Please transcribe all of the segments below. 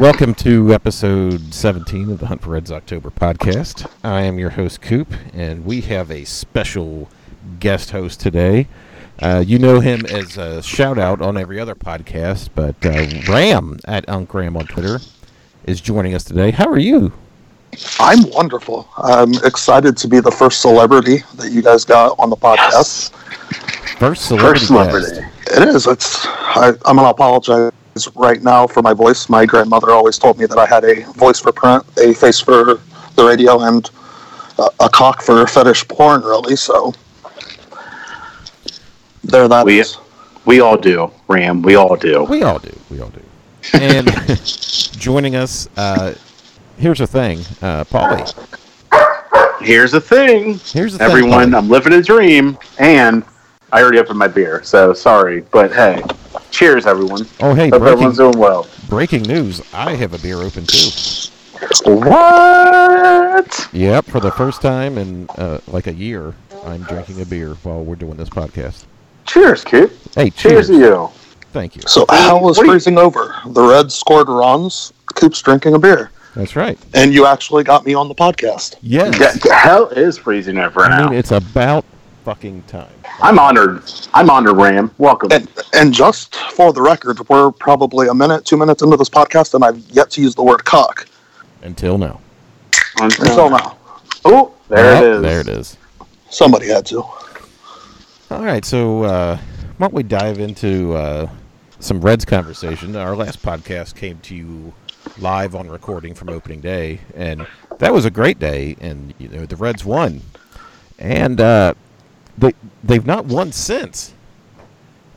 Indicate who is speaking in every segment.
Speaker 1: Welcome to episode 17 of the Hunt for Reds October podcast. I am your host, Coop, and we have a special guest host today. Uh, you know him as a shout out on every other podcast, but uh, Ram at Unc Ram on Twitter is joining us today. How are you?
Speaker 2: I'm wonderful. I'm excited to be the first celebrity that you guys got on the podcast.
Speaker 1: First celebrity.
Speaker 3: First celebrity.
Speaker 1: guest.
Speaker 2: It is. It's. I, I'm gonna apologize right now for my voice. My grandmother always told me that I had a voice for print, a face for the radio, and a, a cock for fetish porn. Really. So there that
Speaker 3: We
Speaker 2: is.
Speaker 3: we all do, Ram. We all do.
Speaker 1: We all do. We all do. And joining us, uh, here's the thing, uh, Paulie.
Speaker 3: Here's the thing,
Speaker 1: Here's the thing,
Speaker 3: everyone.
Speaker 1: Paulie.
Speaker 3: I'm living a dream, and I already opened my beer, so sorry, but hey, cheers, everyone.
Speaker 1: Oh, hey,
Speaker 3: Hope
Speaker 1: breaking,
Speaker 3: everyone's doing well.
Speaker 1: breaking news. I have a beer open too.
Speaker 3: What?
Speaker 1: Yep, for the first time in uh, like a year, I'm drinking a beer while we're doing this podcast.
Speaker 3: Cheers, kid.
Speaker 1: Hey,
Speaker 3: Cheers
Speaker 1: cheers!
Speaker 3: to you.
Speaker 1: Thank you.
Speaker 2: So how was
Speaker 3: what do you-
Speaker 2: freezing over? The Reds scored runs. Coop's drinking a beer,
Speaker 1: That's right.
Speaker 2: and you actually got me on the podcast.
Speaker 1: Yes.
Speaker 3: Yeah, hell is freezing over
Speaker 1: I
Speaker 3: now.
Speaker 1: mean, it's about fucking time.
Speaker 3: I'm honored. I'm honored, Ram. Welcome.
Speaker 2: And and just for the record, we're probably a minute, two minutes into this podcast, and I've yet to use the word cock
Speaker 1: Until now.
Speaker 2: until now.
Speaker 3: Oh, there
Speaker 1: Yep,
Speaker 3: it is.
Speaker 1: There it is.
Speaker 2: Somebody had to.
Speaker 1: All right, so uh, why don't we dive into uh, some Reds conversation? Our last podcast came to you live on recording from opening day, and that was a great day. And you know the Reds won, and uh, they they've not won since.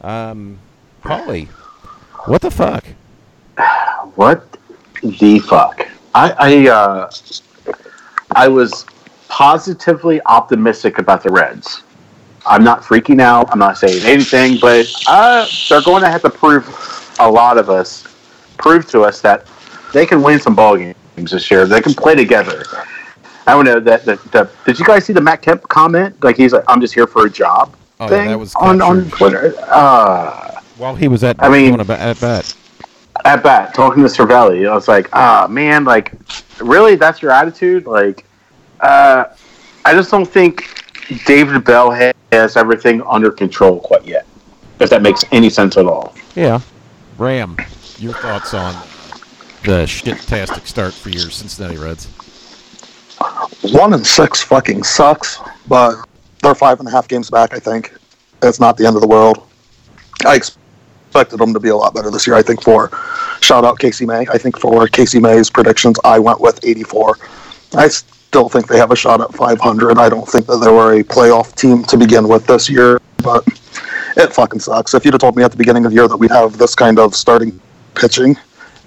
Speaker 1: Um, Paulie, what the fuck?
Speaker 3: What the fuck? I I uh, I was positively optimistic about the Reds. I'm not freaking out. I'm not saying anything, but uh, they're going to have to prove a lot of us, prove to us that they can win some ball games this year. They can play together. I don't know that. that did you guys see the Matt Kemp comment? Like he's like, "I'm just here for a job."
Speaker 1: Oh, yeah,
Speaker 3: thing
Speaker 1: that was
Speaker 3: on on. Twitter. Uh,
Speaker 1: While he was at
Speaker 3: I mean-
Speaker 1: at bat,
Speaker 3: at bat talking to Cervelli, I was like, ah, man, like, really, that's your attitude? Like, uh, I just don't think David Bell has everything under control quite yet. If that makes any sense at all.
Speaker 1: yeah. Ram, your thoughts on the shit-tastic start for your Cincinnati Reds?
Speaker 2: One and six fucking sucks, but they're five and a half games back. I think it's not the end of the world. I expected them to be a lot better this year. I think for shout out Casey May. I think for Casey May's predictions, I went with 84. I still think they have a shot at 500. I don't think that they were a playoff team to begin with this year, but it fucking sucks. If you'd have told me at the beginning of the year that we'd have this kind of starting pitching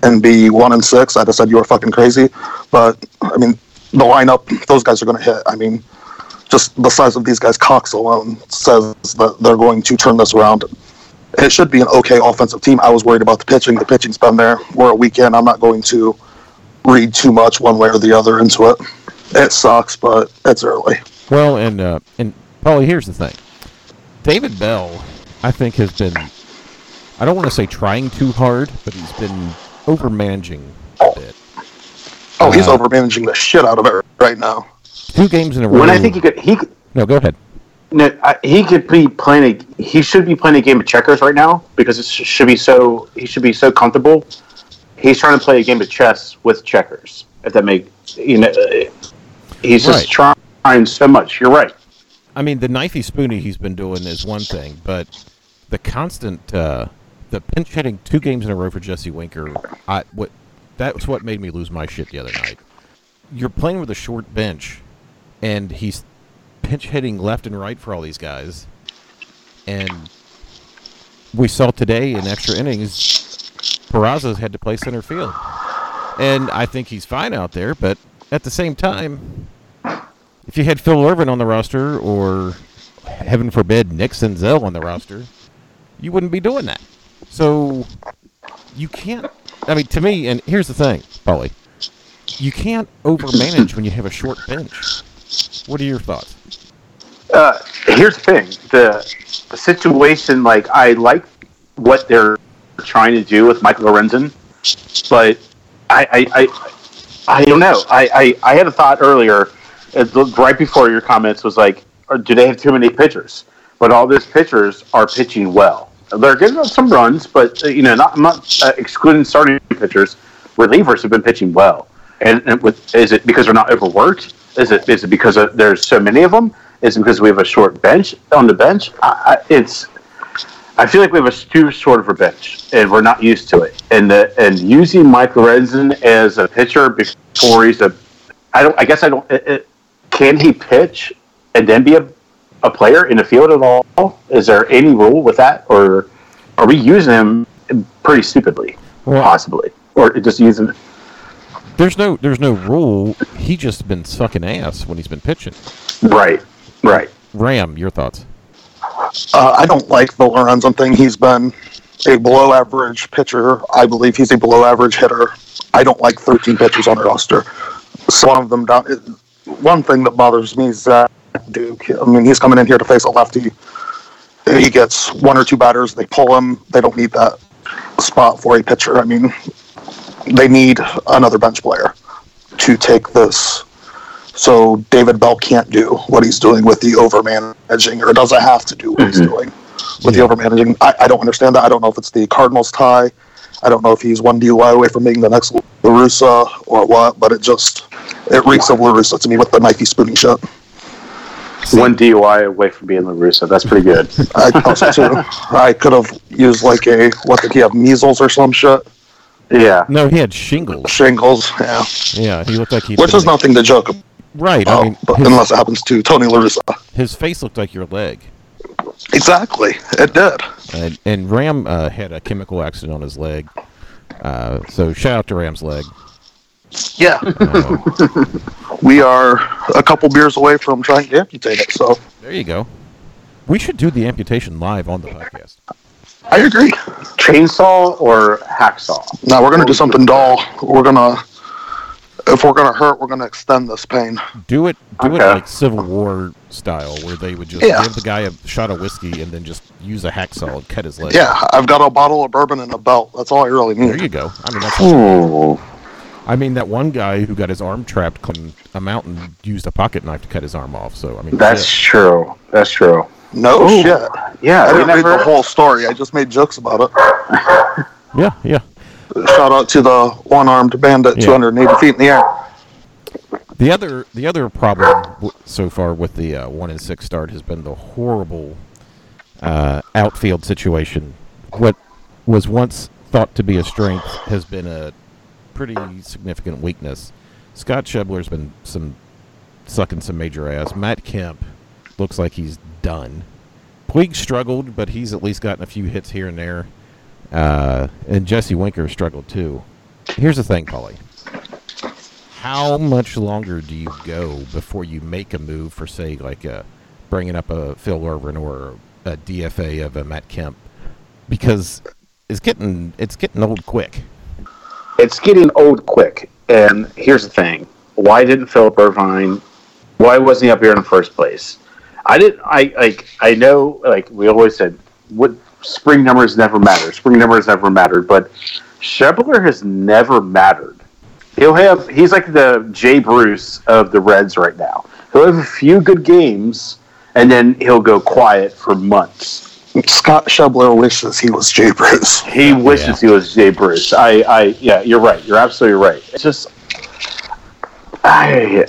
Speaker 2: and be one and six, I'd have said you were fucking crazy. But I mean, the lineup, those guys are going to hit. I mean, just the size of these guys' cocks alone says that they're going to turn this around. It should be an okay offensive team. I was worried about the pitching. The pitching's been there. We're a weekend. I'm not going to read too much one way or the other into it. It sucks, but it's early.
Speaker 1: Well, and uh, and Paulie, here's the thing. David Bell, I think, has been. I don't want to say trying too hard, but he's been over managing.
Speaker 2: Oh, he's
Speaker 1: Uh,
Speaker 2: over managing the shit out of it right now.
Speaker 1: Two games in a row.
Speaker 3: When I think he could, he could,
Speaker 1: no, go ahead.
Speaker 3: no, I, he could be playing. A, he should be playing a game of checkers right now because it should be so. He should be so comfortable. He's trying to play a game of chess with checkers. If that make you know, uh, he's just trying so much. You're right.
Speaker 1: I mean, the knifey spoony he's been doing is one thing, but the constant, uh, the pinch hitting two games in a row for Jesse Winker, I what that was what made me lose my shit the other night. You're playing with a short bench, and he's pinch hitting left and right for all these guys, and we saw today in extra innings Peraza's had to play center field, and I think he's fine out there. But at the same time, if you had Phil Ervin on the roster, or heaven forbid Nick Senzel on the roster, you wouldn't be doing that. So you can't. I mean, to me, and here's the thing, Paulie, you can't overmanage when you have a short bench. What are your thoughts?
Speaker 3: Uh, here's the thing: the, the situation. Like, I like what they're trying to do with Michael Lorenzen, but I, I, I, I don't know. I, I, I had a thought earlier, uh, right before your comments, was like, do they have too many pitchers? But all these pitchers are pitching well. They're getting some runs, but uh, you know, not, I'm uh, excluding starting pitchers. Relievers have been pitching well, and, and with, is it because they're not overworked? Is it is it because of, there's so many of them? Is it because we have a short bench on the bench? I, I, it's I feel like we have a too short of a bench, and we're not used to it. And the, and using Mike Lorenzen as a pitcher before he's a, I don't. I guess I don't. It, it, can he pitch and then be a, a player in the field at all? Is there any rule with that, or are we using him pretty stupidly,
Speaker 1: Well-
Speaker 3: possibly, or just using?
Speaker 1: There's no there's no rule. He just been sucking ass when he's been pitching.
Speaker 3: Right, right.
Speaker 1: Ram, your thoughts?
Speaker 2: Uh, I don't like the Lorenzen thing. He's been a below average pitcher. I believe he's a below average hitter. I don't like 13 pitchers on the roster. So one of them down. One thing that bothers me is that Duke. I mean, he's coming in here to face a lefty. He gets one or two batters. They pull him. They don't need that spot for a pitcher. I mean, they need another bench player to take this so David Bell can't do what he's doing with the overmanaging, or doesn't have to do what he's mm-hmm. doing with
Speaker 1: Yeah.
Speaker 2: the overmanaging. I, I don't understand that. I don't know if it's the Cardinals tie. I don't know if he's one DUI away from being the next La Russa or what, but it just it reeks of La Russa to me with the Nike spooning shit.
Speaker 3: One DUI away from being La Russa. That's pretty good.
Speaker 2: I thought so too. I could have used like a what did he have measles or some shit
Speaker 3: yeah.
Speaker 1: No, he had shingles.
Speaker 2: shingles, yeah.
Speaker 1: Yeah, he looked like he.
Speaker 2: Which is nothing to joke about,
Speaker 1: right. I mean,
Speaker 2: but
Speaker 1: his,
Speaker 2: unless it happens to Tony La Russa.
Speaker 1: his face looked like your leg.
Speaker 2: Exactly, it did.
Speaker 1: And, and Ram uh, had a chemical accident on his leg. Uh, so shout out to Ram's leg.
Speaker 2: Yeah. We are a couple beers away from trying to amputate it. So
Speaker 1: there you go. We should do the amputation live on the podcast.
Speaker 2: I agree.
Speaker 3: Chainsaw or hacksaw?
Speaker 2: Now we're gonna do something dull. We're gonna, if we're gonna hurt, we're gonna extend this pain.
Speaker 1: Do it. Do it like Civil War style, where they would just
Speaker 2: Yeah.
Speaker 1: give the guy a shot of whiskey and then just use a hacksaw and cut his leg.
Speaker 2: Yeah, I've got a bottle of bourbon and a belt. That's all I really need.
Speaker 1: There you go. I mean, that's.
Speaker 3: Ooh.
Speaker 1: I mean, that one guy who got his arm trapped on a mountain used a pocket knife to cut his arm off. So I mean,
Speaker 3: That's
Speaker 1: shit.
Speaker 3: true. That's true.
Speaker 2: No
Speaker 3: Ooh.
Speaker 2: shit.
Speaker 3: Yeah,
Speaker 2: I didn't read the whole story. I just made jokes about it.
Speaker 1: yeah, yeah.
Speaker 2: Shout out to the one-armed bandit,
Speaker 1: Yeah.
Speaker 2: 280 feet in the air.
Speaker 1: The other the other problem so far with the uh, one and six start has been the horrible uh, outfield situation. What was once thought to be a strength has been a pretty significant weakness. Scott Schebler's been some sucking some major ass. Matt Kemp looks like he's done. Puig struggled, but he's at least gotten a few hits here and there. Uh, and Jesse Winker struggled too. Here's the thing, Paulie how much longer do you go before you make a move for, say, like uh, bringing up a Phil Ervin or a DFA of a Matt Kemp? Because it's getting it's getting old quick.
Speaker 3: It's getting old quick. And here's the thing: Why didn't Phillip Ervin? Why wasn't he up here in the first place? I didn't. I like. I know. Like we always said, what spring numbers never matter. Spring numbers never mattered. But Schebler has never mattered. He'll have. He's like the Jay Bruce of the Reds right now. He'll have a few good games, and then he'll go quiet for months.
Speaker 2: Scott Schebler wishes he was Jay Bruce.
Speaker 3: He wishes he was Jay Bruce. I, I, yeah, you're right. You're absolutely right. It's just, I,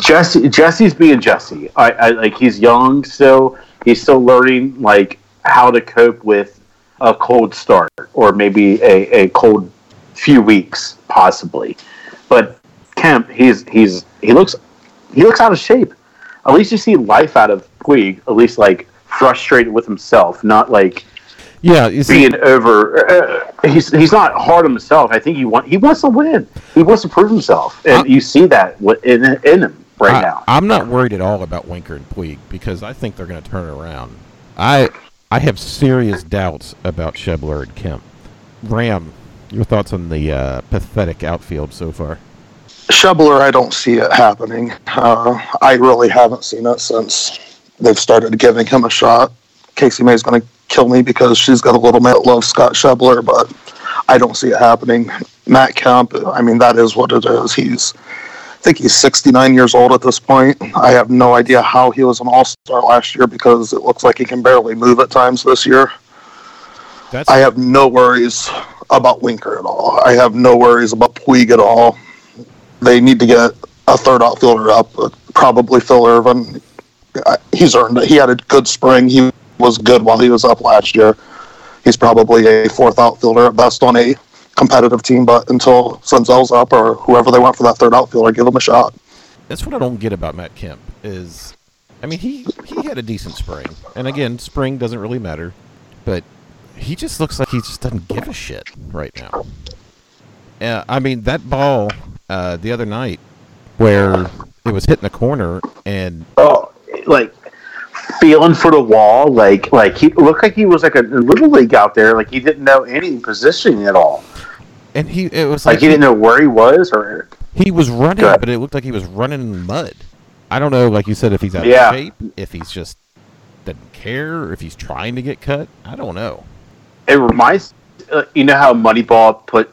Speaker 3: Jesse, Jesse's being Jesse. I, I like he's young still. He's still learning like how to cope with a cold start or maybe a, a cold few weeks possibly. But Kemp, he's he's he looks he looks out of shape. At least you see life out of Puig. At least like frustrated with himself, not like
Speaker 1: Yeah, you see,
Speaker 3: being over. Uh, he's he's not hard on himself. I think he want he wants to win. He wants to prove himself, and
Speaker 1: I-
Speaker 3: you see that in in him right
Speaker 1: I,
Speaker 3: now.
Speaker 1: I'm not worried at all about Winker and Puig because I think they're going to turn it around. I I have serious doubts about Schebler and Kemp. Ram, your thoughts on the uh, pathetic outfield so far?
Speaker 2: Schebler, I don't see it happening. Uh, I really haven't seen it since they've started giving him a shot. Casey May's going to kill me because she's got a little bit love Scott Schebler, but I don't see it happening. Matt Kemp, I mean, that is what it is. He's, I think he's 69 years old at this point. I have no idea how he was an all star last year because it looks like he can barely move at times this year.
Speaker 1: That's
Speaker 2: I have no worries about Winker at all. I have no worries about Puig at all. They need to get a third outfielder up, probably Phil Ervin. He's earned it. He had a good spring. He was good while he was up last year. He's probably a fourth outfielder at best on a competitive team, but until Senzel's up or whoever they want for that third outfielder, give him a shot.
Speaker 1: that's what I don't get about Matt Kemp is, I mean he he had a decent spring, and again, spring doesn't really matter, but he just looks like he just doesn't give a shit right now. Yeah, I mean that ball uh, the other night where it was hitting the corner and
Speaker 3: oh, like feeling for the wall, like like he looked like he was like a little league out there, like he didn't know any positioning at all.
Speaker 1: and he it was
Speaker 3: Like
Speaker 1: like,
Speaker 3: he didn't know where he was, or
Speaker 1: He was running, but it looked like he was running in mud. I don't know, like you said, if he's out
Speaker 3: Yeah.
Speaker 1: of shape, if he's just doesn't care, or if he's trying to get cut. I don't know.
Speaker 3: it reminds uh, you know how Moneyball put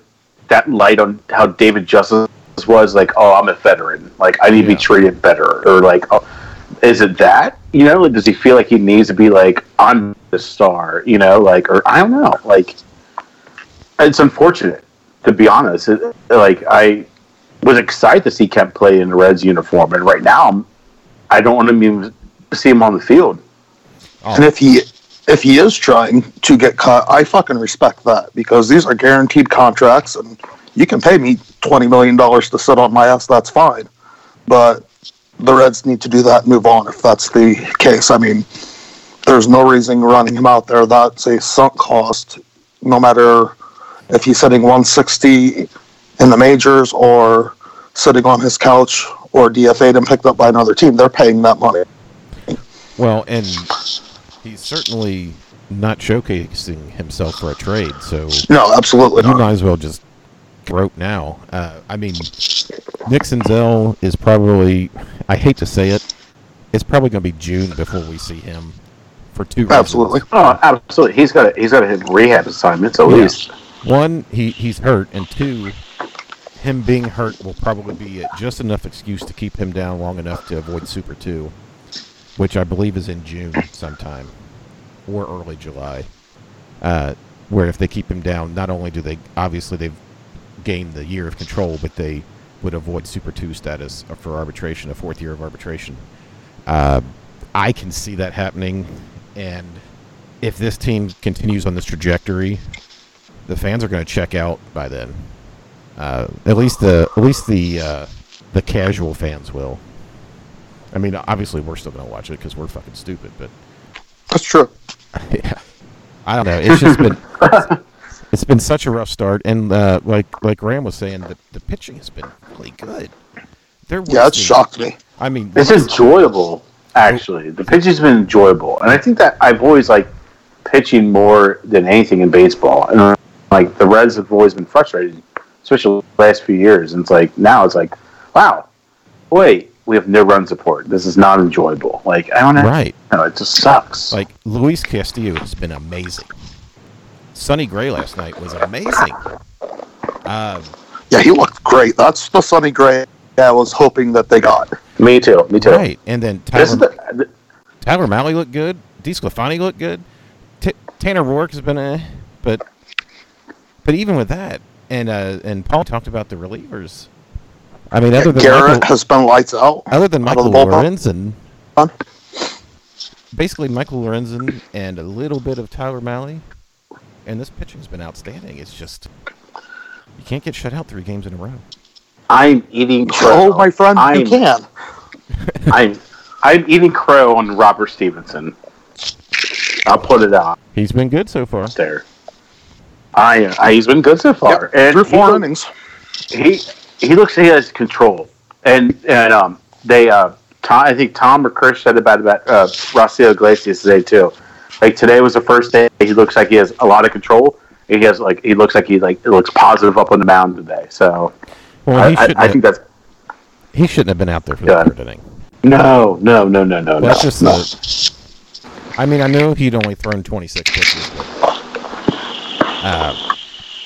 Speaker 3: that light on how David Justice was like, oh, I'm a veteran, like I need to be treated better, or like, oh, is it that? You know, does he feel like he needs to be like, I'm the star, you know, like, or I don't know, like, it's unfortunate to be honest. It, like I was excited to see Kemp play in the Reds uniform, and right now I'm, I don't want to even see him on the field.
Speaker 1: Oh,
Speaker 2: And if he if he is trying to get cut, I fucking respect that because these are guaranteed contracts, and you can pay me twenty million dollars to sit on my ass. That's fine, but the Reds need to do that and move on if that's the case. I mean, there's no reason running him out there. That's a sunk cost, no matter if he's hitting 160 in the majors or sitting on his couch or DFA'd and picked up by another team. They're paying that money.
Speaker 1: well, and he's certainly not showcasing himself for a trade, so
Speaker 2: No, absolutely
Speaker 1: you
Speaker 2: not.
Speaker 1: might as well just rope now. Uh, I mean, Nick Senzel is probably, I hate to say it, it's probably going to be June before we see him for two reasons.
Speaker 2: Absolutely.
Speaker 3: Oh, absolutely. He's got he's got hit rehab assignments at
Speaker 1: Yeah.
Speaker 3: least.
Speaker 1: One, he, he's hurt, and two, him being hurt will probably be just enough excuse to keep him down long enough to avoid Super 2, which I believe is in June sometime, or early July. Uh, where if they keep him down, not only do they, obviously they've gained the year of control, but they would avoid Super 2 status for arbitration, a fourth year of arbitration. Uh, I can see that happening, and if this team continues on this trajectory, the fans are going to check out by then. Uh, at least the at least the uh, the casual fans will. I mean, obviously we're still going to watch it because we're fucking stupid, but
Speaker 2: That's true.
Speaker 1: yeah, I don't know. It's just been it's been such a rough start, and uh, like like Graham was saying, the the pitching has been really good. They're
Speaker 2: Yeah, it
Speaker 1: wasting-
Speaker 2: shocked me.
Speaker 1: I mean,
Speaker 3: It's enjoyable, actually. The pitching's been enjoyable, and I think that I've always liked pitching more than anything in baseball. And like the Reds have always been frustrated, especially the last few years. And it's like now it's like, wow, wait, we have no run support. This is not enjoyable. Like I don't know,
Speaker 1: right.
Speaker 3: no, it just sucks.
Speaker 1: Like Luis Castillo has been amazing. Sonny Gray last night was amazing. Um,
Speaker 2: Yeah, he looked great. That's the Sonny Gray I was hoping that they got.
Speaker 3: me too, me too.
Speaker 1: right, and then Tyler,
Speaker 3: the,
Speaker 1: Tyler Mahle looked good. DeSclafani looked good. T- Tanner Roark has been a, but but even with that, and uh, and Paul talked about the relievers. I mean, other than
Speaker 2: Garrett
Speaker 1: Michael,
Speaker 2: has been lights out.
Speaker 1: other than Michael
Speaker 2: the.
Speaker 1: Lorenzen,
Speaker 2: Huh?
Speaker 1: basically Michael Lorenzen and a little bit of Tyler Malley, and this pitching's been outstanding. It's just you can't get shut out three games in a row.
Speaker 3: I'm eating crow.
Speaker 2: Oh, my friend,
Speaker 3: I'm,
Speaker 2: you can.
Speaker 3: I'm I'm eating crow on Robert Stephenson. I'll put it out.
Speaker 1: He's been good so far.
Speaker 3: there. I, I he's been good so far,
Speaker 2: Yep,
Speaker 3: and
Speaker 2: through
Speaker 3: he
Speaker 2: four innings.
Speaker 3: he he looks like he has control, and and um they uh Tom, I think Tom or Chris said about about uh, Rocio Iglesias today too. Like today was the first day he looks like he has a lot of control. He has like he looks like he like it looks positive up on the mound today. So
Speaker 1: Well,
Speaker 3: I, I. I think that's
Speaker 1: he shouldn't have been out there for the third inning.
Speaker 3: no no no no no
Speaker 1: that's just
Speaker 3: no.
Speaker 1: the. I mean, I know he'd only thrown 26 pitches, but uh,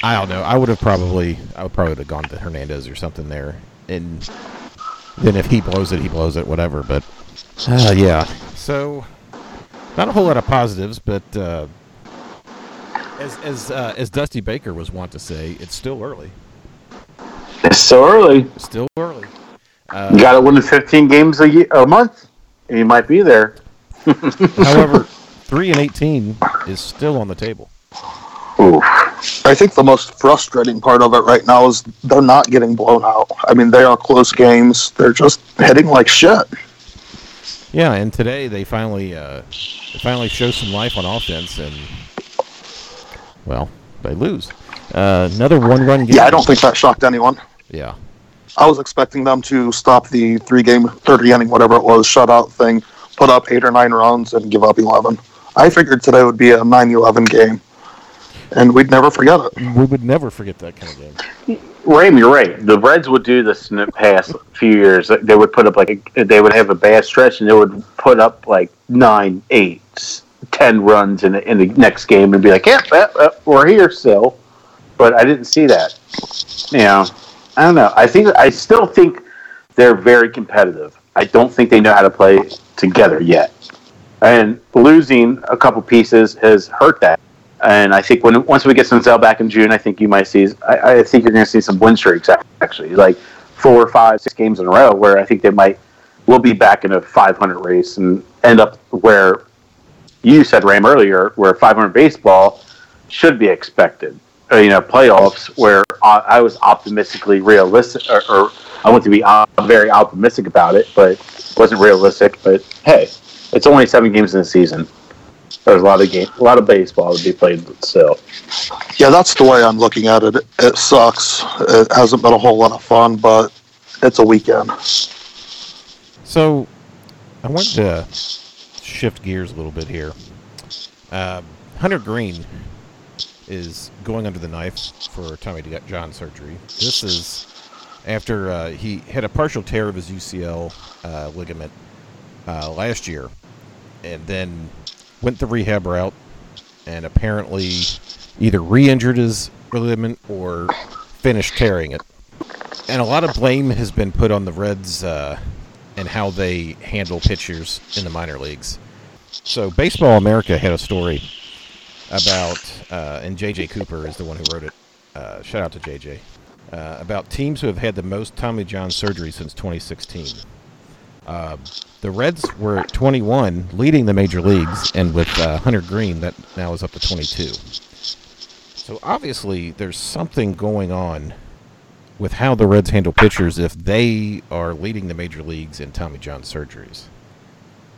Speaker 1: I don't know. I would have probably, I would probably have gone to Hernandez or something there, and then if he blows it, he blows it, whatever. But uh, yeah, so not a whole lot of positives, but uh, as as uh, as Dusty Baker was wont to say, it's still early.
Speaker 3: It's so early.
Speaker 1: Still early. Uh,
Speaker 3: You got to win 15 games a year, a month, and you might be there.
Speaker 1: However, three and 18 is still on the table.
Speaker 3: Oof.
Speaker 2: I think the most frustrating part of it right now is they're not getting blown out. I mean, they are close games. They're just hitting like shit.
Speaker 1: Yeah, and today they finally uh, they finally show some life on offense, and well, they lose uh, another one-run game.
Speaker 2: Yeah, I don't think that shocked anyone.
Speaker 1: Yeah,
Speaker 2: I was expecting them to stop the three game, 30 inning, whatever it was, shutout thing, put up eight or nine runs, and give up 11. I figured today would be a 9 11 game, and we'd never forget it.
Speaker 1: we would never forget that kind of game.
Speaker 3: Ram, you're right. The Reds would do this in the past few years. They would put up like they would have a bad stretch, and they would put up like nine, eight, ten runs in the, in the next game, and be like, "Yep, yep, yep, we're here still." But I didn't see that. You know, I don't know. I think I still think they're very competitive. I don't think they know how to play together yet, and losing a couple pieces has hurt that. And I think when once we get Senzel back in June, I think you might see. I, I think you're going to see some win streaks actually, like four, five, six games in a row, where I think they might will be back in a 500 race and end up where you said Ram earlier, where 500 baseball should be expected. Uh, you know, playoffs where I, was optimistically realistic, or, or I want to be very optimistic about it, but wasn't realistic. But hey, it's only seven games in the season. There's a lot of game, a lot of baseball to be played still.
Speaker 2: Yeah, that's the way I'm looking at it. It sucks. It hasn't been a whole lot of fun, but it's a weekend.
Speaker 1: So, I wanted to shift gears a little bit here. Um, Hunter Greene is going under the knife for Tommy John surgery. This is after uh, he had a partial tear of his UCL uh, ligament uh, last year, and then went the rehab route, and apparently either re-injured his ligament or finished tearing it. And a lot of blame has been put on the Reds uh, and how they handle pitchers in the minor leagues. So, Baseball America had a story about, uh, and JJ Cooper is the one who wrote it. Uh, shout out to JJ. Uh, about teams who have had the most Tommy John surgery since 2016. Uh, the Reds were at 21, leading the major leagues, and with uh, Hunter Greene, that now is up to 22. So obviously, there's something going on with how the Reds handle pitchers if they are leading the major leagues in Tommy John surgeries.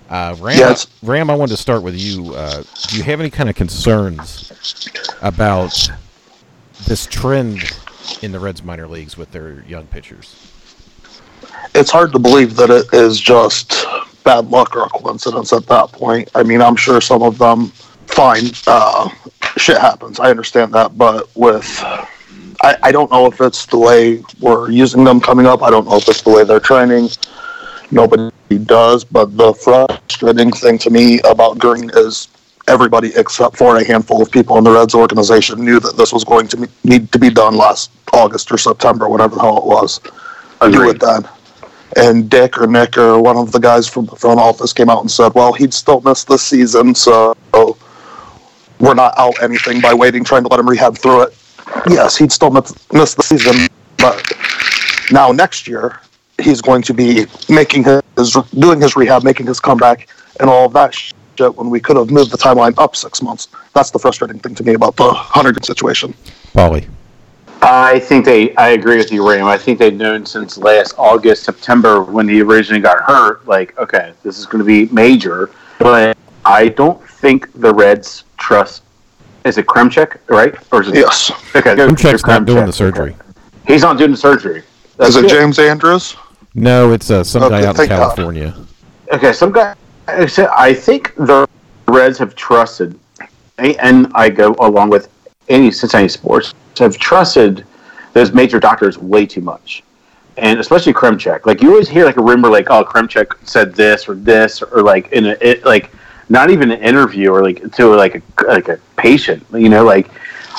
Speaker 1: Uh, Ram,
Speaker 2: it's-
Speaker 1: Ram, I wanted to start with you. Uh, do you have any kind of concerns about this trend in the Reds minor leagues with their young pitchers?
Speaker 2: It's hard to believe that it is just bad luck or a coincidence at that point. I mean, I'm sure some of them, fine, uh, shit happens. I understand that, but with I, I don't know if it's the way we're using them coming up. I don't know if it's the way they're training. Nobody does, but the frustrating thing to me about Greene is everybody except for a handful of people in the Reds organization knew that this was going to need to be done last August or September, whatever the hell it was. Do
Speaker 3: Agreed.
Speaker 2: it then. And Dick or Nick or one of the guys from the front office came out and said, well, he'd still miss the season, so we're not out anything by waiting, trying to let him rehab through it. Yes, he'd still miss, miss the season, but now next year he's going to be making his doing his rehab, making his comeback, and all of that shit when we could have moved the timeline up six months. That's the frustrating thing to me about the Hunter situation.
Speaker 1: Paulie.
Speaker 3: I think they. I agree with you, Ram. I think they've known since last August, September, when he originally got hurt. Like, okay, this is going to be major. But I don't think the Reds trust. Is it Kremchek, right? Or is it
Speaker 2: Yes.
Speaker 3: Okay, go
Speaker 1: Kremchek's
Speaker 3: to
Speaker 1: not doing the surgery.
Speaker 3: He's not doing the surgery. That's
Speaker 2: Is it
Speaker 3: good.
Speaker 2: James Andrews?
Speaker 1: No, it's uh, some
Speaker 2: Okay,
Speaker 1: guy out in
Speaker 2: thank God.
Speaker 1: California.
Speaker 3: Okay, some guy. I think the Reds have trusted, and I go along with any Cincinnati sports have trusted those major doctors way too much, and especially Kremchek. Like you always hear like a rumor like, oh, Kremchek said this or this or like in a it, like not even an interview or like to like a like a patient. You know, like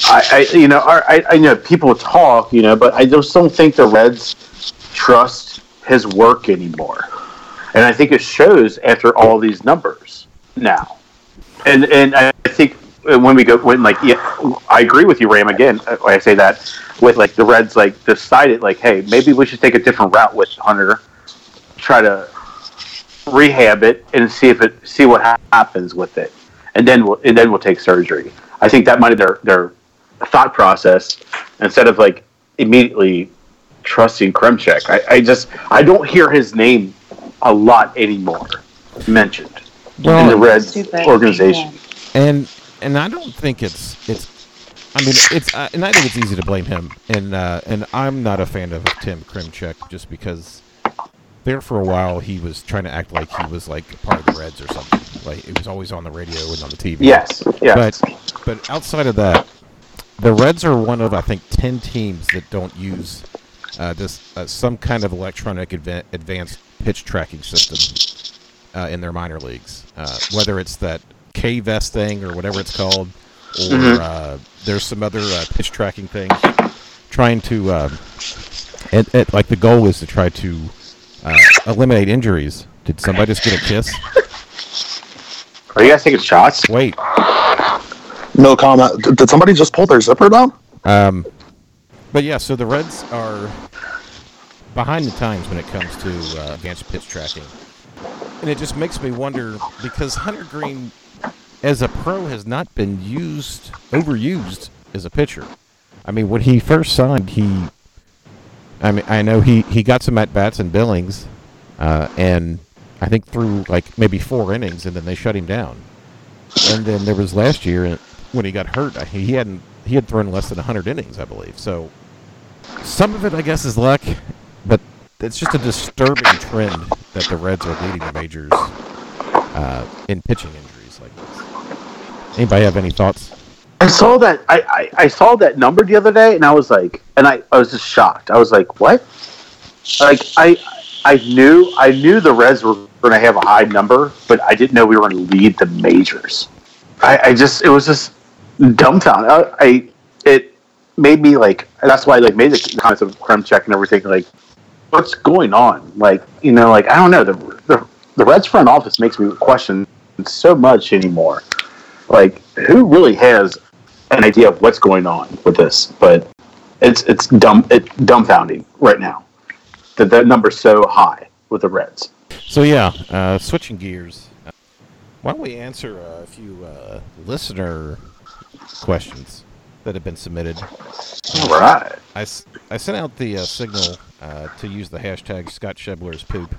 Speaker 3: I, I you know I I know people talk, you know, but I just don't think the Reds trust his work anymore and I think it shows after all these numbers now. And and I think when we go when like yeah, I agree with you, Ram. Again, uh, I say that with like the Reds like decided like, hey, maybe we should take a different route with Hunter, try to rehab it and see if it see what ha- happens with it, and then we'll and then we'll take surgery. I think that might be their their thought process instead of like immediately trusting Kremchek. I, I just I don't hear his name a lot anymore mentioned in the Reds
Speaker 4: Stupid.
Speaker 3: organization.
Speaker 1: and and I don't think it's it's. I mean, it's uh, and I think it's easy to blame him, and uh, and I'm not a fan of Tim Kremchek just because there for a while he was trying to act like he was like part of the Reds or something. Like it was always on the radio and on the TV.
Speaker 3: Yes, yes.
Speaker 1: But but outside of that, the Reds are one of I think ten teams that don't use uh, this uh, some kind of electronic adva- advanced pitch tracking system uh, in their minor leagues. Uh, whether it's that K vest thing or whatever it's called, or uh, there's some other uh, pitch tracking things. Trying to um, it, it, like the goal is to try to uh, eliminate injuries. Did somebody just get a kiss?
Speaker 3: Are you guys taking shots?
Speaker 1: Wait.
Speaker 2: No comment. Did somebody just pull their zipper down?
Speaker 1: Um, but yeah, so the Reds are behind the times when it comes to uh, advanced pitch tracking, and it just makes me wonder because Hunter Greene, as a pro, has not been used overused as a pitcher. I mean, when he first signed, he, I mean, I know he he got some at bats in Billings, uh, and I think through like maybe four innings, and then they shut him down. And then there was last year uh, when he got hurt. He hadn't he had thrown less than 100 innings, I believe. So some of it, I guess, is luck, but it's just a disturbing trend that the Reds are leading the majors uh, in pitching injuries. Anybody have any thoughts?
Speaker 3: I saw that I, I, I saw that number the other day and I was like and I, I was just shocked. I was like, What? Like I I knew I knew the Reds were gonna have a high number, but I didn't know we were gonna lead the majors. I, I just it was just dumbfounded. I, I it made me like that's why I like made the comments of Kremchek and everything like what's going on? Like, you know, like I don't know, the the, the Reds front office makes me question so much anymore. Like who really has an idea of what's going on with this? But it's it's dumb it's dumbfounding right now that that number's so high with the Reds.
Speaker 1: So yeah, uh, switching gears. Uh, why don't we answer a few uh, listener questions that have been submitted?
Speaker 3: All right.
Speaker 1: I, I sent out the uh, signal uh, to use the hashtag Scott Schebler's poop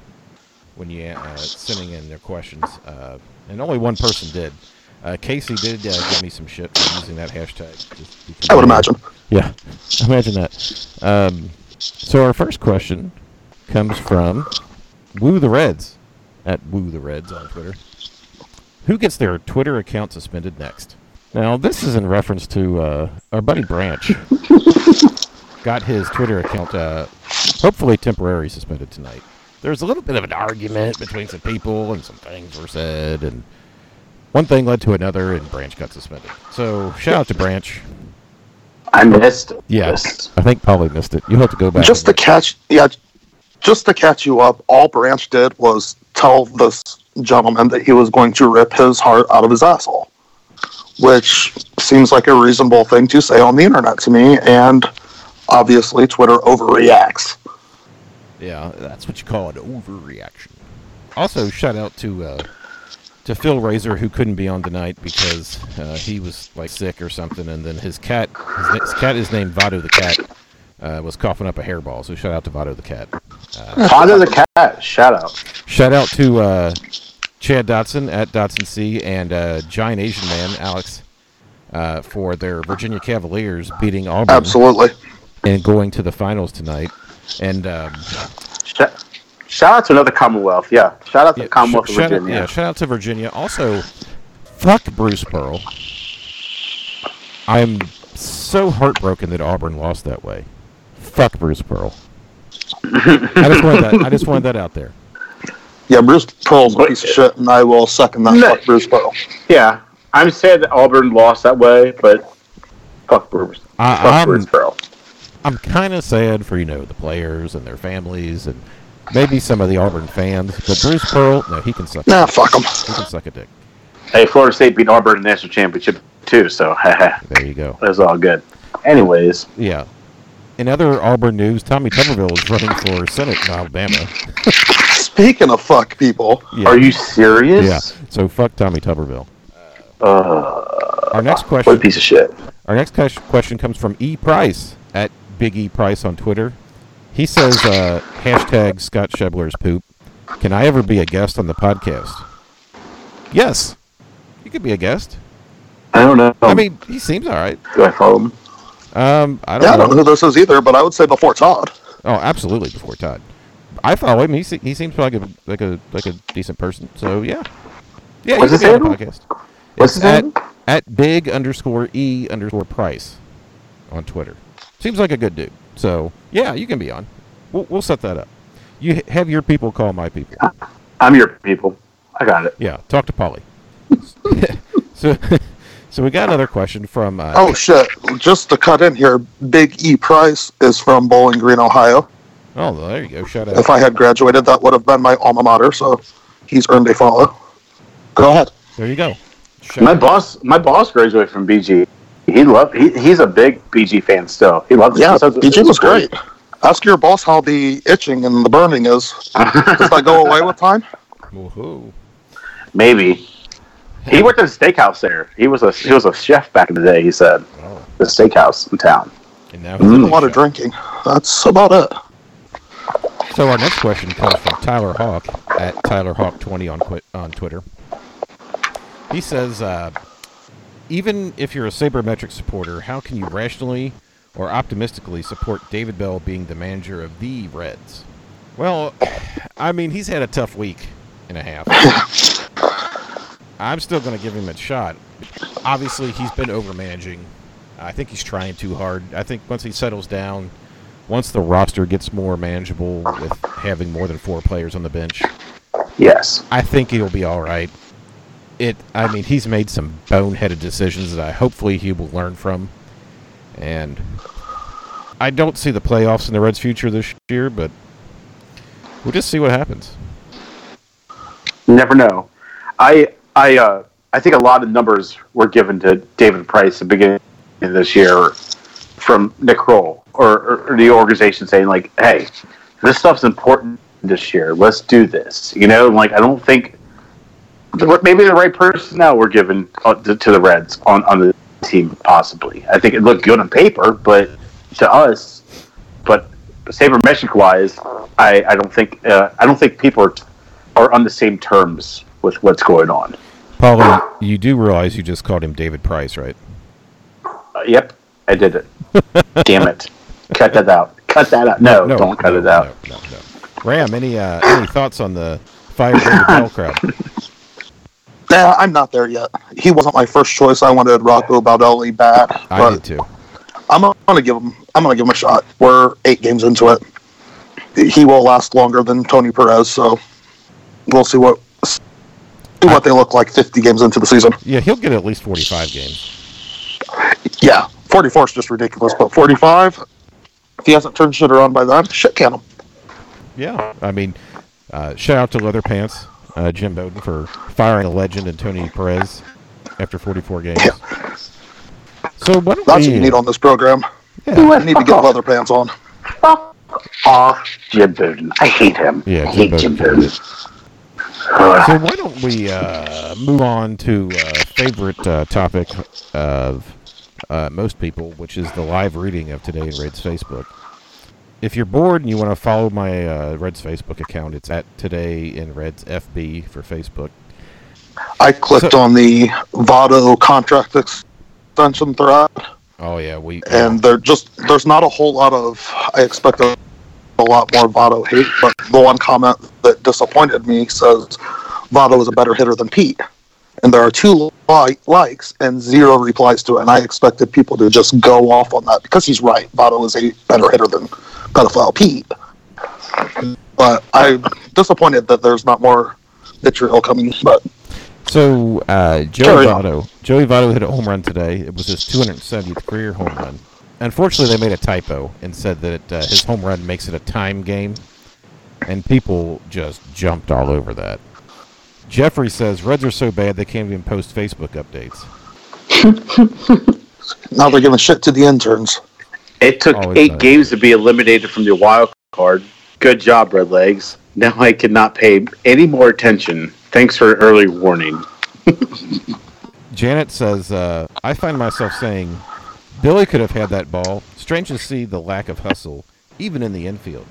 Speaker 1: when you uh, sending in their questions, uh, and only one person did. Uh, Casey did uh, give me some shit for using that hashtag.
Speaker 2: I would imagine.
Speaker 1: Yeah, imagine that. Um, so our first question comes from Woo the Reds at Woo the Reds on Twitter. Who gets their Twitter account suspended next? Now this is in reference to uh, our buddy Branch. got his Twitter account uh, hopefully temporarily suspended tonight. There's a little bit of an argument between some people, and some things were said, and one thing led to another, and Branch got suspended. So shout out to Branch.
Speaker 3: I missed this.
Speaker 1: I think probably missed it. You'll have to go back.
Speaker 2: Just to catch, yeah, just to catch you up, all Branch did was tell this gentleman that he was going to rip his heart out of his asshole, which seems like a reasonable thing to say on the internet to me. And obviously, Twitter overreacts.
Speaker 1: Yeah, that's what you call an overreaction. Also, shout out to uh, to Phil Razor who couldn't be on tonight because uh, he was like sick or something, and then his cat, his, his cat is named Vado the cat, uh, was coughing up a hairball. So shout out to Vado the cat.
Speaker 3: Father the cat, shout out.
Speaker 1: Shout out to uh, Chad Dotson at Dotson C and uh, Giant Asian Man Alex uh, for their Virginia Cavaliers beating Auburn
Speaker 2: Absolutely.
Speaker 1: and going to the finals tonight. And um,
Speaker 3: Shout, shout out to another Commonwealth. Yeah. Shout out to
Speaker 1: yeah,
Speaker 3: Commonwealth
Speaker 1: sh-
Speaker 3: of
Speaker 1: shout out,
Speaker 3: Virginia.
Speaker 1: yeah, shout out to Virginia. Also, fuck Bruce Pearl. I'm so heartbroken that Auburn lost that way. Fuck Bruce Pearl. I just wanted that. I just wanted that out there.
Speaker 2: Yeah, Bruce Pearl's a piece of shit, and I will second that.
Speaker 3: No.
Speaker 2: Fuck Bruce Pearl.
Speaker 3: Yeah, I'm sad that Auburn lost that way, but fuck Bruce.
Speaker 1: I-
Speaker 3: fuck
Speaker 1: I'm-
Speaker 3: Bruce Pearl.
Speaker 1: I'm kind of sad for you know the players and their families and maybe some of the Auburn fans, but Bruce Pearl, no, he can suck.
Speaker 2: Nah, fuck him.
Speaker 1: He can suck a dick.
Speaker 3: Hey, Florida State beat Auburn in the national championship too, so
Speaker 1: There you go.
Speaker 3: that's all good. Anyways,
Speaker 1: Yeah. In other Auburn news, Tommy Tuberville is running for Senate in Alabama.
Speaker 2: Speaking of fuck people,
Speaker 1: Yeah.
Speaker 3: are you serious?
Speaker 1: Yeah. So fuck Tommy Tuberville.
Speaker 3: Uh,
Speaker 1: Our next question.
Speaker 3: what a
Speaker 1: question.
Speaker 3: piece of shit.
Speaker 1: Our next ques- question comes from E Price at Big E Price on Twitter. He says uh, hashtag Scott Schebler's poop. Can I ever be a guest on the podcast? Yes, you could be a guest.
Speaker 3: I don't know.
Speaker 1: I mean, he seems all right.
Speaker 3: do I follow him?
Speaker 1: Um, I
Speaker 2: yeah, I
Speaker 1: don't
Speaker 2: don't know
Speaker 1: know.
Speaker 2: who this is either, but I would say before Todd.
Speaker 1: Oh, absolutely before Todd. I follow him. He se- he seems like a like a like a decent person. So yeah, yeah.
Speaker 3: What's his
Speaker 1: could be on the
Speaker 3: handle?
Speaker 1: podcast.
Speaker 3: What's
Speaker 1: It's
Speaker 3: his
Speaker 1: at
Speaker 3: handle?
Speaker 1: at big underscore e underscore price on Twitter. Seems like a good dude. So yeah, you can be on. We'll, we'll set that up. You have your people call my people.
Speaker 3: I'm your people. I got it.
Speaker 1: Yeah, talk to Paulie. so so we got another question from. Uh,
Speaker 2: Oh shit! Just to cut in here, Big E Price is from Bowling Green, Ohio.
Speaker 1: oh, there you go. Shout out.
Speaker 2: If I had graduated, that would have been my alma mater. So he's earned a follow. Go ahead.
Speaker 1: There you go. Shout
Speaker 3: My
Speaker 1: out.
Speaker 3: boss, my boss graduated from BG. He loved. He, he's a big BG fan still. He loves.
Speaker 2: Yeah,
Speaker 3: he says
Speaker 2: BG
Speaker 3: it's
Speaker 2: was great. Ask your boss how the itching and the burning is. Does that go away with time?
Speaker 1: Woohoo.
Speaker 3: Maybe. He worked at a steakhouse there. He was a he was a chef back in the day. He said
Speaker 1: Oh,
Speaker 3: the steakhouse in town.
Speaker 1: and now he's
Speaker 3: Mm.
Speaker 1: a
Speaker 2: A
Speaker 1: big
Speaker 2: lot of drinking. That's about it.
Speaker 1: So our next question comes from Tyler Hawk at Tyler Hawk twenty on on Twitter. He says, uh, even if you're a sabermetric supporter, how can you rationally or optimistically support David Bell being the manager of the Reds? Well, I mean, he's had a tough week and a half. I'm still going to give him a shot. Obviously, he's been overmanaging. I think he's trying too hard. I think once he settles down, once the roster gets more manageable with having more than four players on the bench,
Speaker 3: Yes.
Speaker 1: I think he'll be all right. It. I mean, he's made some boneheaded decisions that I hopefully he will learn from, and I don't see the playoffs in the Reds' future this year, but we'll just see what happens.
Speaker 3: Never know. I I uh, I think a lot of numbers were given to David Price at the beginning of this year from Nick Krall or, or, or the organization saying like, "Hey, this stuff's important this year. Let's do this." You know, like I don't think the- maybe the right personnel were given uh, to, to the Reds on on the team. Possibly, I think it looked good on paper, but to us, but sabermetric wise, I, I don't think uh, I don't think people are are on the same terms with what's going on.
Speaker 1: Paulie, you do realize you just called him David Price, right?
Speaker 3: Uh, yep, I did it. Damn it! Cut that out. Cut that out. No, no don't cut
Speaker 1: no,
Speaker 3: it out.
Speaker 1: No, no, no. Ram, any uh, any thoughts on the fire David Bell crowd?
Speaker 2: Nah, I'm not there yet. He wasn't my first choice. I wanted Rocco Baldelli back.
Speaker 1: I did too.
Speaker 2: I'm gonna give him. I'm gonna give him a shot. We're eight games into it. He will last longer than Tony Perez, so we'll see what see what they look like 50 games into the season.
Speaker 1: Yeah, he'll get at least forty-five games.
Speaker 2: Yeah, 44 is just ridiculous, but 45. If he hasn't turned shit around by then, shit can him.
Speaker 1: Yeah, I mean, uh, shout out to Leatherpants, uh, Jim Bowden for firing a legend in Tony Perez after 44 games. So what do
Speaker 2: That's
Speaker 1: we?
Speaker 2: what you need on this program.
Speaker 1: yeah,
Speaker 2: I need to get leather pants on.
Speaker 3: Fuck Off Jim Bowden. I hate him.
Speaker 1: yeah,
Speaker 3: I hate Jim
Speaker 1: Bowden.
Speaker 3: Bowden.
Speaker 1: So why don't we uh, move on to uh, favorite uh, topic of uh, most people, which is the live reading of today in Red's Facebook. If you're bored and you want to follow my uh, Red's Facebook account, it's at today in Red's FB for Facebook.
Speaker 2: I clicked
Speaker 1: So-
Speaker 2: on the Votto contract extension thread.
Speaker 1: Oh yeah, we
Speaker 2: and there just there's not a whole lot of. I expect a, a lot more Votto hate, but the one comment that disappointed me says Votto is a better hitter than Pete, and there are two li- likes and zero replies to it, and I expected people to just go off on that because he's right. Votto is a better hitter than pedophile Pete, but I'm disappointed that there's not more vitriol coming. But
Speaker 1: So uh, Joey. Votto, Joey Votto hit a home run today. It was his 270th career home run. Unfortunately, they made a typo and said that uh, his home run makes it a time game, and people just jumped all over that. Jeffrey says Reds are so bad they can't even post Facebook updates.
Speaker 2: now they're giving shit to the interns.
Speaker 3: It took
Speaker 1: Always
Speaker 3: eight games to be eliminated from the wild card. Good job, Red Legs. Now I cannot pay any more attention. Thanks for early warning.
Speaker 1: Janet says, uh, I find myself saying, Billy could have had that ball. Strange to see the lack of hustle, even in the infield.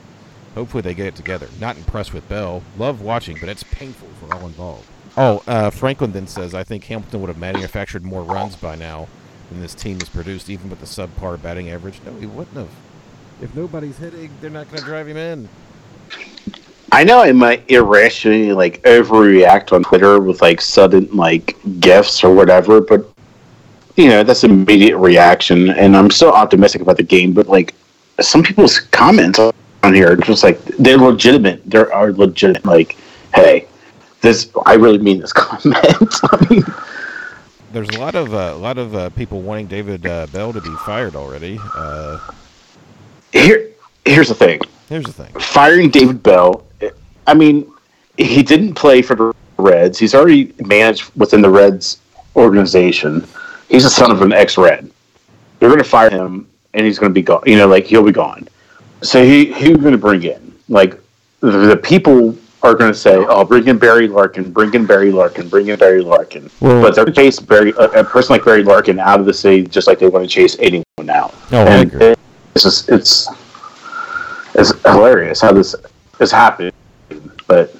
Speaker 1: Hopefully they get it together. Not impressed with Bell. Love watching, but it's painful for all involved. Oh, uh, Franklin then says, I think Hamilton would have manufactured more runs by now than this team has produced, even with the subpar batting average. No, he wouldn't have. If nobody's hitting, they're not going to drive him in.
Speaker 3: I know I might irrationally like overreact on Twitter with like sudden like gifts or whatever, but you know that's immediate reaction, and I'm still optimistic about the game. But like some people's comments on here, are just like they're legitimate. They are legitimate. Like, hey, this I really mean this comment.
Speaker 1: There's a lot of uh, a lot of uh, people wanting David uh, Bell to be fired already. Uh,
Speaker 3: here, here's the thing.
Speaker 1: here's the thing.
Speaker 3: firing David Bell. I mean, he didn't play for the Reds. He's already managed within the Reds organization. He's the son of an ex-Red. They're going to fire him, and he's going to be gone. You know, like he'll be gone. So he who are going to bring in? Like the, the people are going to say, "Oh, bring in Barry Larkin, bring in Barry Larkin, bring in Barry Larkin."
Speaker 1: Well-
Speaker 3: but they're going chase Barry, a, a person like Barry Larkin, out of the city, just like they want to chase anyone out.
Speaker 1: No, I
Speaker 3: and
Speaker 1: agree.
Speaker 3: it's just it's it's hilarious how this is happening. But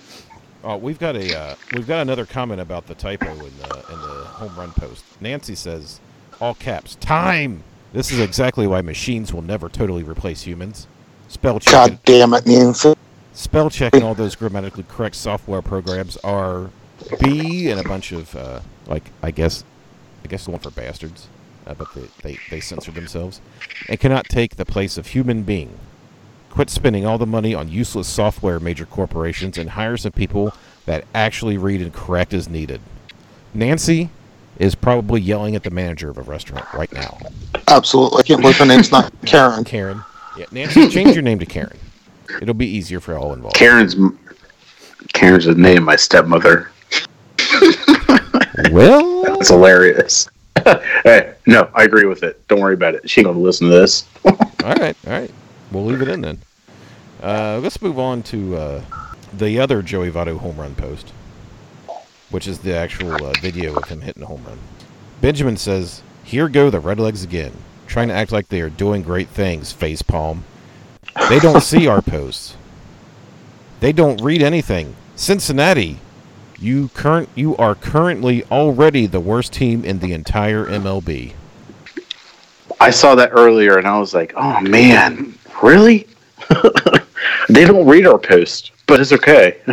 Speaker 1: Oh, we've got a uh, we've got another comment about the typo in the in the home run post. Nancy says, all caps, time. This is exactly why machines will never totally replace humans. Spell check,
Speaker 2: God damn it, Nancy.
Speaker 1: Spell check, and all those grammatically correct software programs are B and a bunch of uh, like I guess I guess the one for bastards, uh, but they, they they censored themselves and cannot take the place of human being. Quit spending all the money on useless software, major corporations, and hire some people that actually read and correct as needed. Nancy is probably yelling at the manager of a restaurant right now.
Speaker 2: Absolutely. I can't believe her name's not Karen.
Speaker 1: Karen. Yeah, Nancy, change your name to Karen. It'll be easier for all involved.
Speaker 3: Karen's Karen's the name of my stepmother.
Speaker 1: Well,
Speaker 3: It's hilarious. hey, no, I agree with it. Don't worry about it. She gonna listen to this.
Speaker 1: all right, all right. We'll leave it in then. Uh, let's move on to uh, the other Joey Votto home run post, which is the actual uh, video of him hitting a home run. Benjamin says, "Here go the Redlegs again, trying to act like they are doing great things." Face palm. They don't see our posts. They don't read anything. Cincinnati, you current you are currently already the worst team in the entire MLB.
Speaker 3: I saw that earlier and I was like, oh man, really? they don't read our post, but it's okay.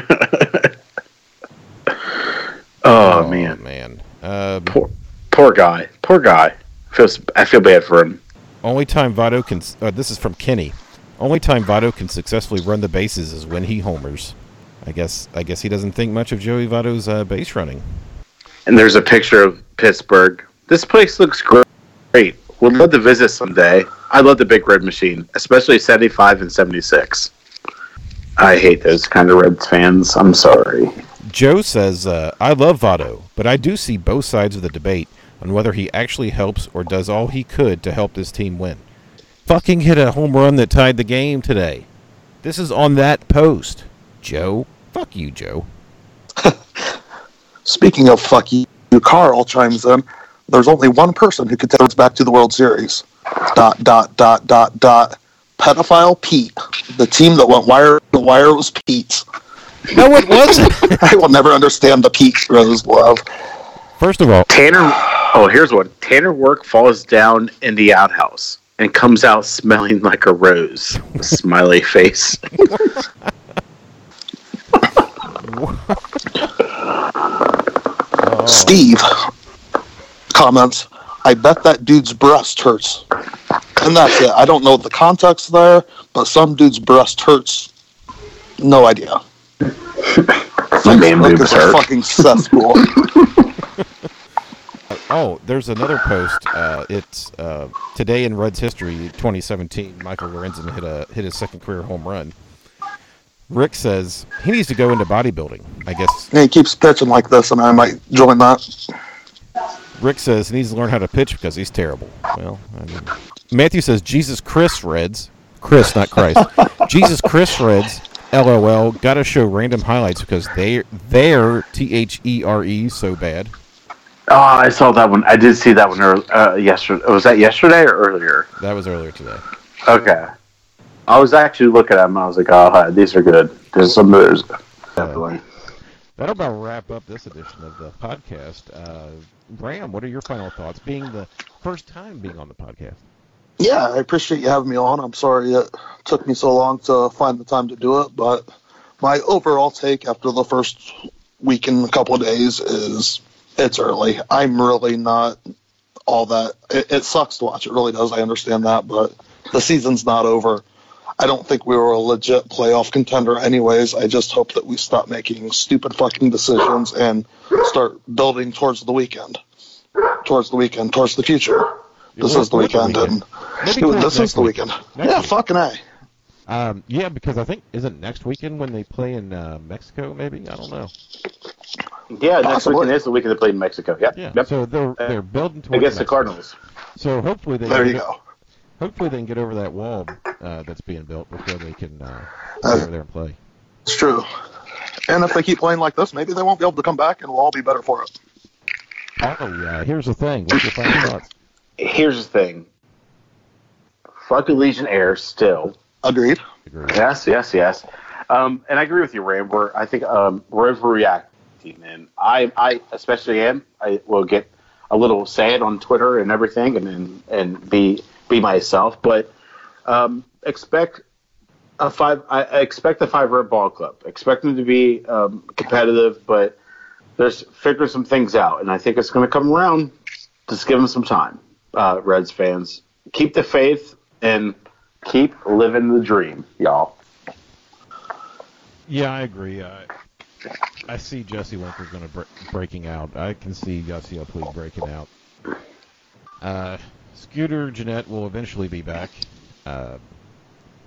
Speaker 3: oh, man.
Speaker 1: man. Um,
Speaker 3: Poor, poor guy. Poor guy. Feels, I feel bad for him.
Speaker 1: Only time Votto can. Uh, this is from Kenny. Only time Votto can successfully run the bases is when he homers. I guess. I guess he doesn't think much of Joey Votto's uh, base running.
Speaker 3: And there's a picture of Pittsburgh. This place looks great. great. Would love to visit someday. I love the Big Red Machine, especially 75 and 76. I hate those kind of Reds fans. I'm sorry.
Speaker 1: Joe says, uh, "I love Votto, but I do see both sides of the debate on whether he actually helps or does all he could to help this team win. Fucking hit a home run that tied the game today. This is on that post, Joe. Fuck you, Joe.
Speaker 2: Speaking of fuck you, Carl chimes in. There's only one person who could take us back to the World Series. Dot dot dot dot dot. Pedophile Pete. The team that went wire the wire was Pete's.
Speaker 1: No, it wasn't.
Speaker 2: I will never understand the Pete Rose love.
Speaker 1: First of all,
Speaker 3: Tanner Oh, here's one. Tanner Roark falls down in the outhouse and comes out smelling like a rose. Smiley face.
Speaker 1: Oh,
Speaker 2: Steve comments, I bet that dude's breast hurts. And that's it. I don't know the context there, but some dude's breast hurts. No idea.
Speaker 3: My man
Speaker 2: Like
Speaker 3: boobs
Speaker 2: it's a
Speaker 3: hurt.
Speaker 2: fucking cesspool.
Speaker 1: Oh, there's another post. Uh, it's uh, today in Reds history, 2017. Michael Lorenzen hit a hit his second career home run. Rick says he needs to go into bodybuilding. I guess
Speaker 2: and he keeps pitching like this, and I might join that.
Speaker 1: Rick says he needs to learn how to pitch because he's terrible. Well, I mean, Matthew says Jesus Chris Reds, Chris not Christ. Jesus Chris Reds. LOL. Got to show random highlights because they they're T H E R E so bad.
Speaker 3: Oh, I saw that one. I did see that one earlier, uh, yesterday. Was that yesterday or earlier?
Speaker 1: That was earlier today.
Speaker 3: Okay. I was actually looking at them. I was like, oh, hi, these are good. There's some there's definitely.
Speaker 1: That'll about wrap up this edition of the podcast. Uh, Graham, what are your final thoughts? Being the first time being on the podcast.
Speaker 2: Yeah, I appreciate you having me on. I'm sorry it took me so long to find the time to do it, but my overall take after the first week and a couple of days is it's early. I'm really not all that. It, it sucks to watch. It really does. I understand that, but the season's not over. I don't think we were a legit playoff contender, anyways. I just hope that we stop making stupid fucking decisions and start building towards the weekend, towards the weekend, towards the future. This is the
Speaker 1: the
Speaker 2: weekend, and this is the weekend.
Speaker 1: Next
Speaker 2: yeah,
Speaker 1: week.
Speaker 2: fucking a.
Speaker 1: Um, yeah, because I think isn't next weekend when they play in uh, Mexico? Maybe I don't know.
Speaker 3: Yeah, next
Speaker 2: Possibly.
Speaker 3: weekend is the weekend they play in Mexico. Yep.
Speaker 1: Yeah.
Speaker 3: Yep.
Speaker 1: So they're uh, they're building towards
Speaker 3: against
Speaker 1: Mexico.
Speaker 3: the Cardinals.
Speaker 1: So hopefully they
Speaker 2: there you go.
Speaker 1: Hopefully they can get over that wall uh, that's being built before they can uh,
Speaker 2: uh,
Speaker 1: go over there and play.
Speaker 2: It's true. And if they keep playing like this, maybe they won't be able to come back, and it'll all be better for us.
Speaker 1: Oh yeah. Here's the thing. What's your final thoughts?
Speaker 3: Here's the thing. Fuck Legion Air still.
Speaker 2: Agreed.
Speaker 1: Agreed.
Speaker 3: Yes, yes, yes. Um, and I agree with you, Rambler. I think um, Rev React and I, I especially am. I will get a little sad on Twitter and everything, and and, and be be myself. But um, expect a five. I expect the five red ball club. Expect them to be um, competitive, but there's figure some things out, and I think it's going to come around. Just give them some time, uh, Reds fans. Keep the faith and keep living the dream, y'all.
Speaker 1: Yeah, I agree. Uh, I see Jesse Winker's going to bre- breaking out. I can see Jesse Puig breaking out. Uh, Scooter Gennett will eventually be back. Uh,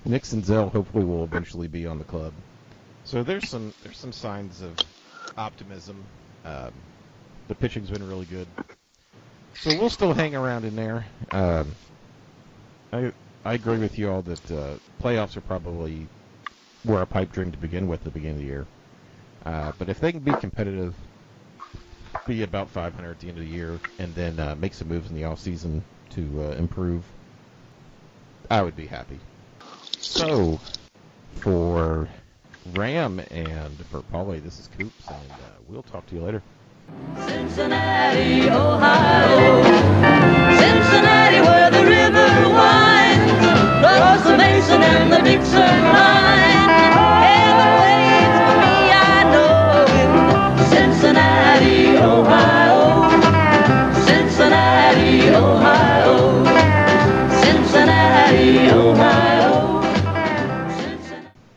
Speaker 1: Nick Senzel hopefully will eventually be on the club. So there's some there's some signs of optimism. Um, the pitching's been really good. So we'll still hang around in there. Um, I I agree with you all that uh, playoffs are probably were a pipe dream to begin with at the beginning of the year. Uh, but if they can be competitive, be about 500 at the end of the year, and then uh, make some moves in the offseason to uh, improve, I would be happy. So, for Ram and for Paulie, this is Coops, and uh, we'll talk to you later.
Speaker 5: Cincinnati, Ohio. Cincinnati, where the river winds across the Mason and the Dixon line.